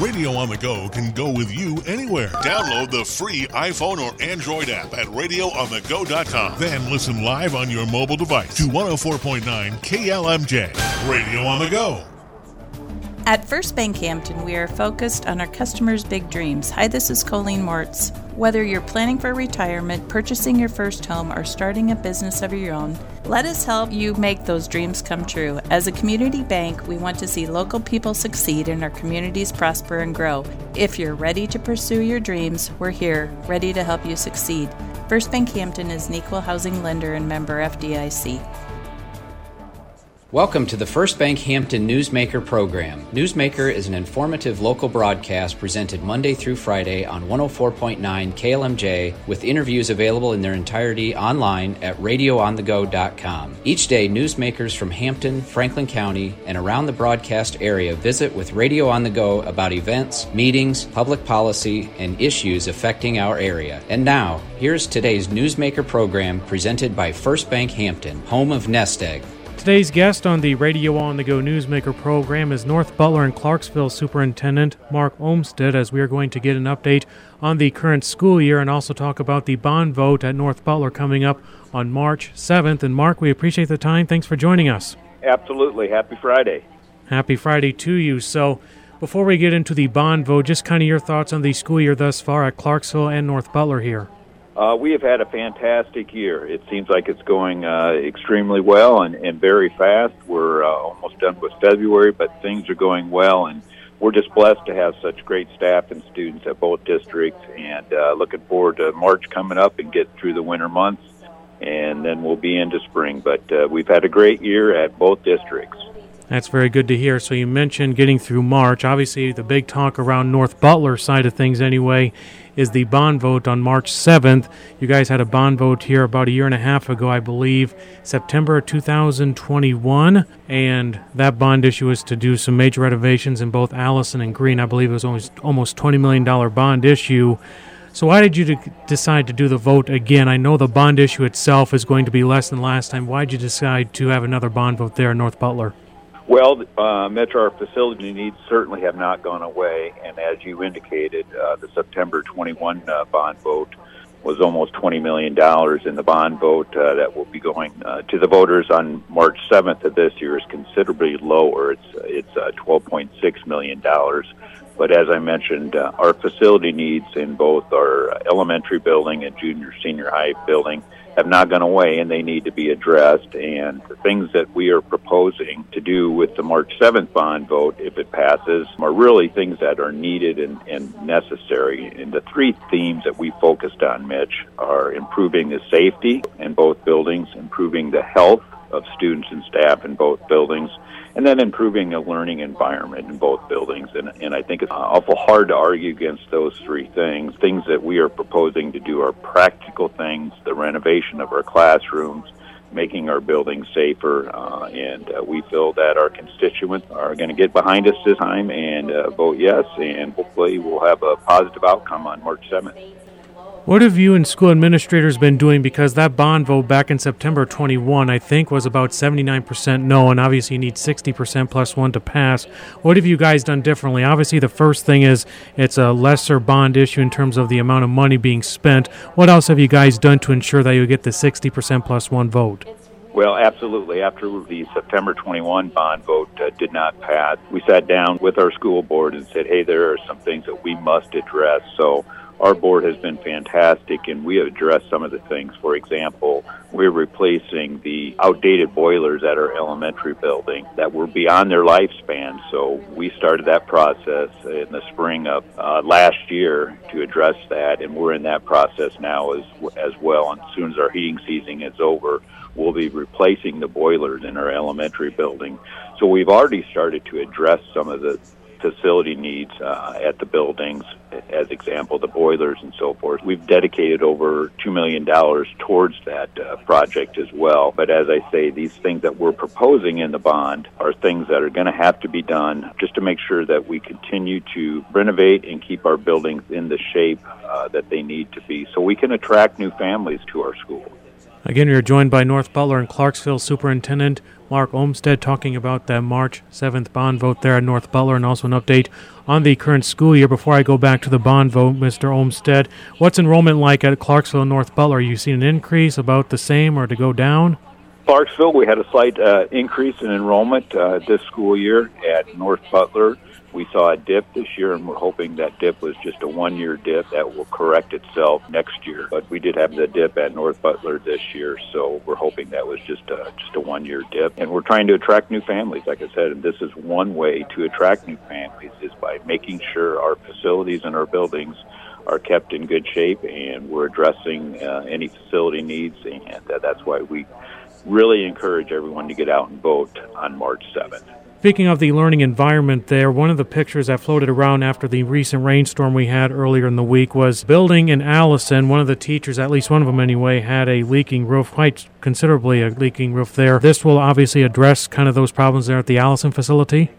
Radio on the Go can go with you anywhere. Download the free iPhone or Android app at radioonthego.com. Then listen live on your mobile device to 104.9 KLMJ. Radio on the Go. At First Bank Hampton, we are focused on our customers' big dreams. Hi, this is Colleen Mortz. Whether you're planning for retirement, purchasing your first home, or starting a business of your own, let us help you make those dreams come true. As a community bank, we want to see local people succeed and our communities prosper and grow. If you're ready to pursue your dreams, we're here, ready to help you succeed. First Bank Hampton is an equal housing lender and member FDIC. Welcome to the First Bank Hampton Newsmaker program. Newsmaker is an informative local broadcast presented Monday through Friday on 104.9 KLMJ with interviews available in their entirety online at radioonthego.com. Each day, newsmakers from Hampton, Franklin County, and around the broadcast area visit with Radio on the Go about events, meetings, public policy, and issues affecting our area. And now, here's today's Newsmaker program presented by First Bank Hampton, home of Nest Egg. Today's guest on the Radio on the Go Newsmaker program is North Butler and Clarksville Superintendent Mark Olmsted, as we are going to get an update on the current school year and also talk about the bond vote at North Butler coming up on March 7th. And Mark, we appreciate the time. Thanks for joining us. Absolutely. Happy Friday. Happy Friday to you. So, before we get into the bond vote, just kind of your thoughts on the school year thus far at Clarksville and North Butler here. Uh, we have had a fantastic year. It seems like it's going uh, extremely well and, and very fast. We're uh, almost done with February, but things are going well, and we're just blessed to have such great staff and students at both districts. And uh, looking forward to March coming up and get through the winter months, and then we'll be into spring. But uh, we've had a great year at both districts. That's very good to hear. So you mentioned getting through March. Obviously, the big talk around North Butler side of things, anyway, is the bond vote on March 7th. You guys had a bond vote here about a year and a half ago, I believe, September 2021, and that bond issue was to do some major renovations in both Allison and Greene. I believe it was almost almost $20 million bond issue. So why did you decide to do the vote again? I know the bond issue itself is going to be less than last time. Why did you decide to have another bond vote there in North Butler? Well, uh, Metro, facility needs certainly have not gone away, and as you indicated, uh, the September 21 uh, bond vote was almost $20 million, and the bond vote uh, that will be going uh, to the voters on March 7th of this year is considerably lower. It's it's uh, $12.6 million. But as I mentioned, uh, our facility needs in both our elementary building and junior senior high building have not gone away and they need to be addressed. And the things that we are proposing to do with the March 7th bond vote, if it passes, are really things that are needed and, and necessary. And the three themes that we focused on, Mitch, are improving the safety in both buildings, improving the health of students and staff in both buildings, and then improving the learning environment in both buildings. And, and I think it's awful hard to argue against those three things. Things that we are proposing to do are practical things, the renovation of our classrooms, making our buildings safer, uh, and uh, we feel that our constituents are going to get behind us this time and uh, vote yes, and hopefully we'll have a positive outcome on March 7th. What have you and school administrators been doing? Because that bond vote back in September 21, I think, was about 79% no, and obviously you need 60% plus one to pass. What have you guys done differently? Obviously, the first thing is it's a lesser bond issue in terms of the amount of money being spent. What else have you guys done to ensure that you get the 60% plus one vote? Well, absolutely. After the September 21 bond vote uh, did not pass, we sat down with our school board and said, hey, there are some things that we must address. So our board has been fantastic and we have addressed some of the things. For example, we're replacing the outdated boilers at our elementary building that were beyond their lifespan. So we started that process in the spring of uh, last year to address that, and we're in that process now as as well. And as soon as our heating season is over, we'll be replacing the boilers in our elementary building. So we've already started to address some of the facility needs uh, at the buildings, as example, the boilers and so forth. We've dedicated over $2 million towards that uh, project as well. But as I say, these things that we're proposing in the bond are things that are going to have to be done just to make sure that we continue to renovate and keep our buildings in the shape uh, that they need to be so we can attract new families to our schools. Again, we are joined by North Butler and Clarksville Superintendent Mark Olmstead talking about the March 7th bond vote there at North Butler and also an update on the current school year. Before I go back to the bond vote, Mr. Olmstead, what's enrollment like at Clarksville and North Butler? Are you seeing an increase, about the same, or to go down? Clarksville, we had a slight uh, increase in enrollment uh, this school year. At North Butler, we saw a dip this year, and we're hoping that dip was just a one-year dip that will correct itself next year. But we did have the dip at North Butler this year, so we're hoping that was just a just a one-year dip. And we're trying to attract new families, like I said. And this is one way to attract new families is by making sure our facilities and our buildings are kept in good shape, and we're addressing uh, any facility needs, and that's why we really encourage everyone to get out and vote on March 7th. Speaking of the learning environment there, one of the pictures that floated around after the recent rainstorm we had earlier in the week was building in Allison. One of the teachers, at least one of them anyway, had a leaking roof, quite considerably a leaking roof there. This will obviously address kind of those problems there at the Allison facility.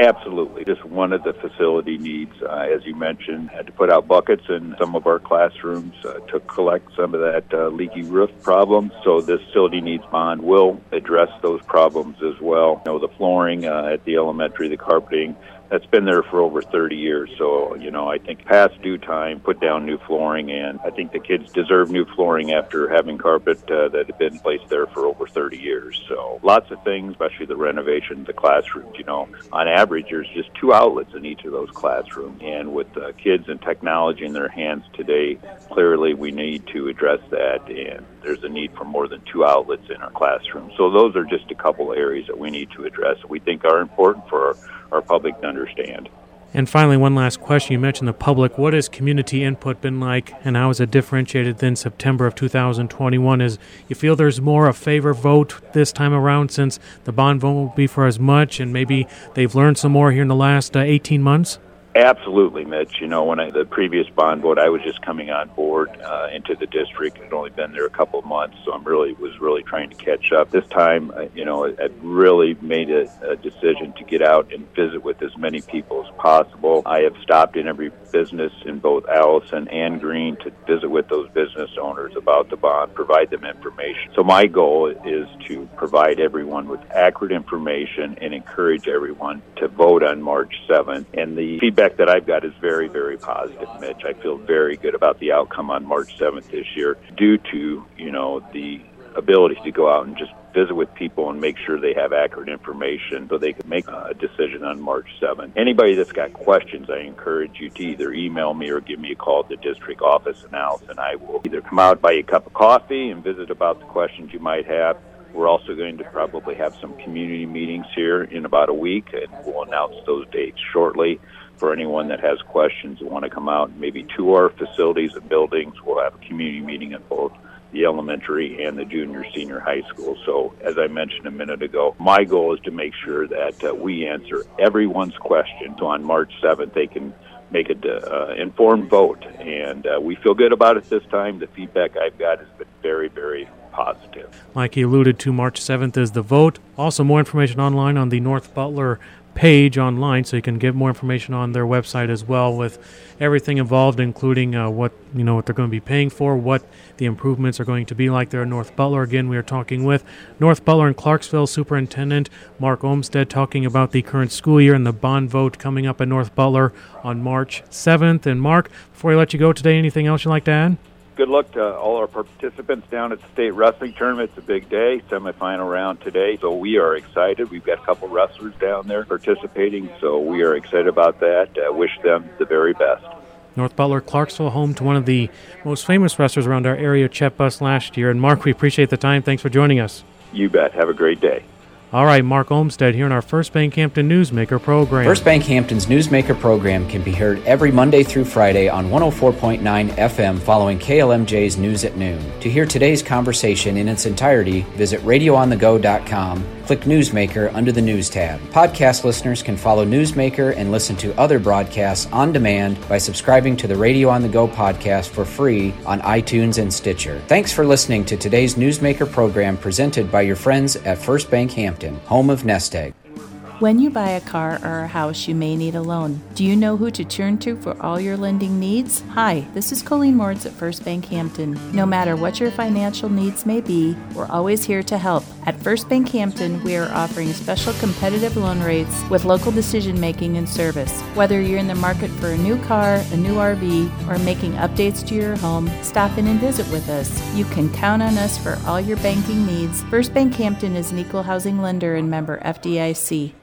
Absolutely. Just one of the facility needs, uh, as you mentioned, had to put out buckets in some of our classrooms uh, to collect some of that uh, leaky roof problem. So this facility needs bond will address those problems as well. You know, the flooring uh, at the elementary, the carpeting, that's been there for over 30 years. So, you know, I think past due time, put down new flooring, and I think the kids deserve new flooring after having carpet uh, that had been placed there for over 30 years. So, lots of things, especially the renovation the classrooms. You know, on average, there's just two outlets in each of those classrooms, and with uh, kids and technology in their hands today, clearly we need to address that, and there's a need for more than two outlets in our classroom. So, those are just a couple areas that we need to address. That we think are important for our our public to understand. And finally, one last question. You mentioned the public. What has community input been like, and how is it differentiated than September of 2021? Is you feel there's more a favor vote this time around since the bond vote won't be for as much, and maybe they've learned some more here in the last uh, 18 months? Absolutely, Mitch. You know, when I, the previous bond vote, I was just coming on board uh, into the district. I'd only been there a couple of months, so I'm really was really trying to catch up. This time, uh, you know, I really made a, a decision to get out and visit with as many people as possible. I have stopped in every business in both Allison and Greene to visit with those business owners about the bond, provide them information. So my goal is to provide everyone with accurate information and encourage everyone to vote on March 7th. And the feedback feedback that I've got is very, very positive, Mitch. I feel very good about the outcome on March 7th this year due to, you know, the ability to go out and just visit with people and make sure they have accurate information so they can make a decision on March 7th. Anybody that's got questions, I encourage you to either email me or give me a call at the district office in Allison. I will either come out, buy you a cup of coffee, and visit about the questions you might have. We're also going to probably have some community meetings here in about a week, and we'll announce those dates shortly for anyone that has questions and want to come out maybe to our facilities and buildings. We'll have a community meeting at both the elementary and the junior senior high school. So, as I mentioned a minute ago, my goal is to make sure that uh, we answer everyone's questions. So on March 7th, they can make an uh, informed vote. And uh, we feel good about it this time. The feedback I've got has been very, very positive. Like he alluded to, March 7th is the vote. Also, more information online on the North Butler page online, so you can get more information on their website as well, with everything involved, including uh, what you know what they're going to be paying for, what the improvements are going to be like there in North Butler. Again, we are talking with North Butler and Clarksville Superintendent Mark Olmstead, talking about the current school year and the bond vote coming up in North Butler on March 7th. And Mark, before I let you go today, anything else you'd like to add? Good luck to all our participants down at the state wrestling tournament. It's a big day, semifinal round today. So we are excited. We've got a couple wrestlers down there participating, so we are excited about that. Uh, wish them the very best. North Butler, Clarksville, home to one of the most famous wrestlers around our area, Chet Bus, last year. And Mark, we appreciate the time. Thanks for joining us. You bet. Have a great day. All right, Mark Olmstead here in our First Bank Hampton Newsmaker program. First Bank Hampton's Newsmaker program can be heard every Monday through Friday on 104.9 FM following KLMJ's News at Noon. To hear today's conversation in its entirety, visit radioonthego.com click Newsmaker under the News tab. Podcast listeners can follow Newsmaker and listen to other broadcasts on demand by subscribing to the Radio on the Go podcast for free on iTunes and Stitcher. Thanks for listening to today's Newsmaker program presented by your friends at First Bank Hampton, home of Nest Egg. When you buy a car or a house, you may need a loan. Do you know who to turn to for all your lending needs? Hi, this is Colleen Moritz at First Bank Hampton. No matter what your financial needs may be, we're always here to help. At First Bank Hampton, we are offering special competitive loan rates with local decision making and service. Whether you're in the market for a new car, a new RV, or making updates to your home, stop in and visit with us. You can count on us for all your banking needs. First Bank Hampton is an equal housing lender and member FDIC.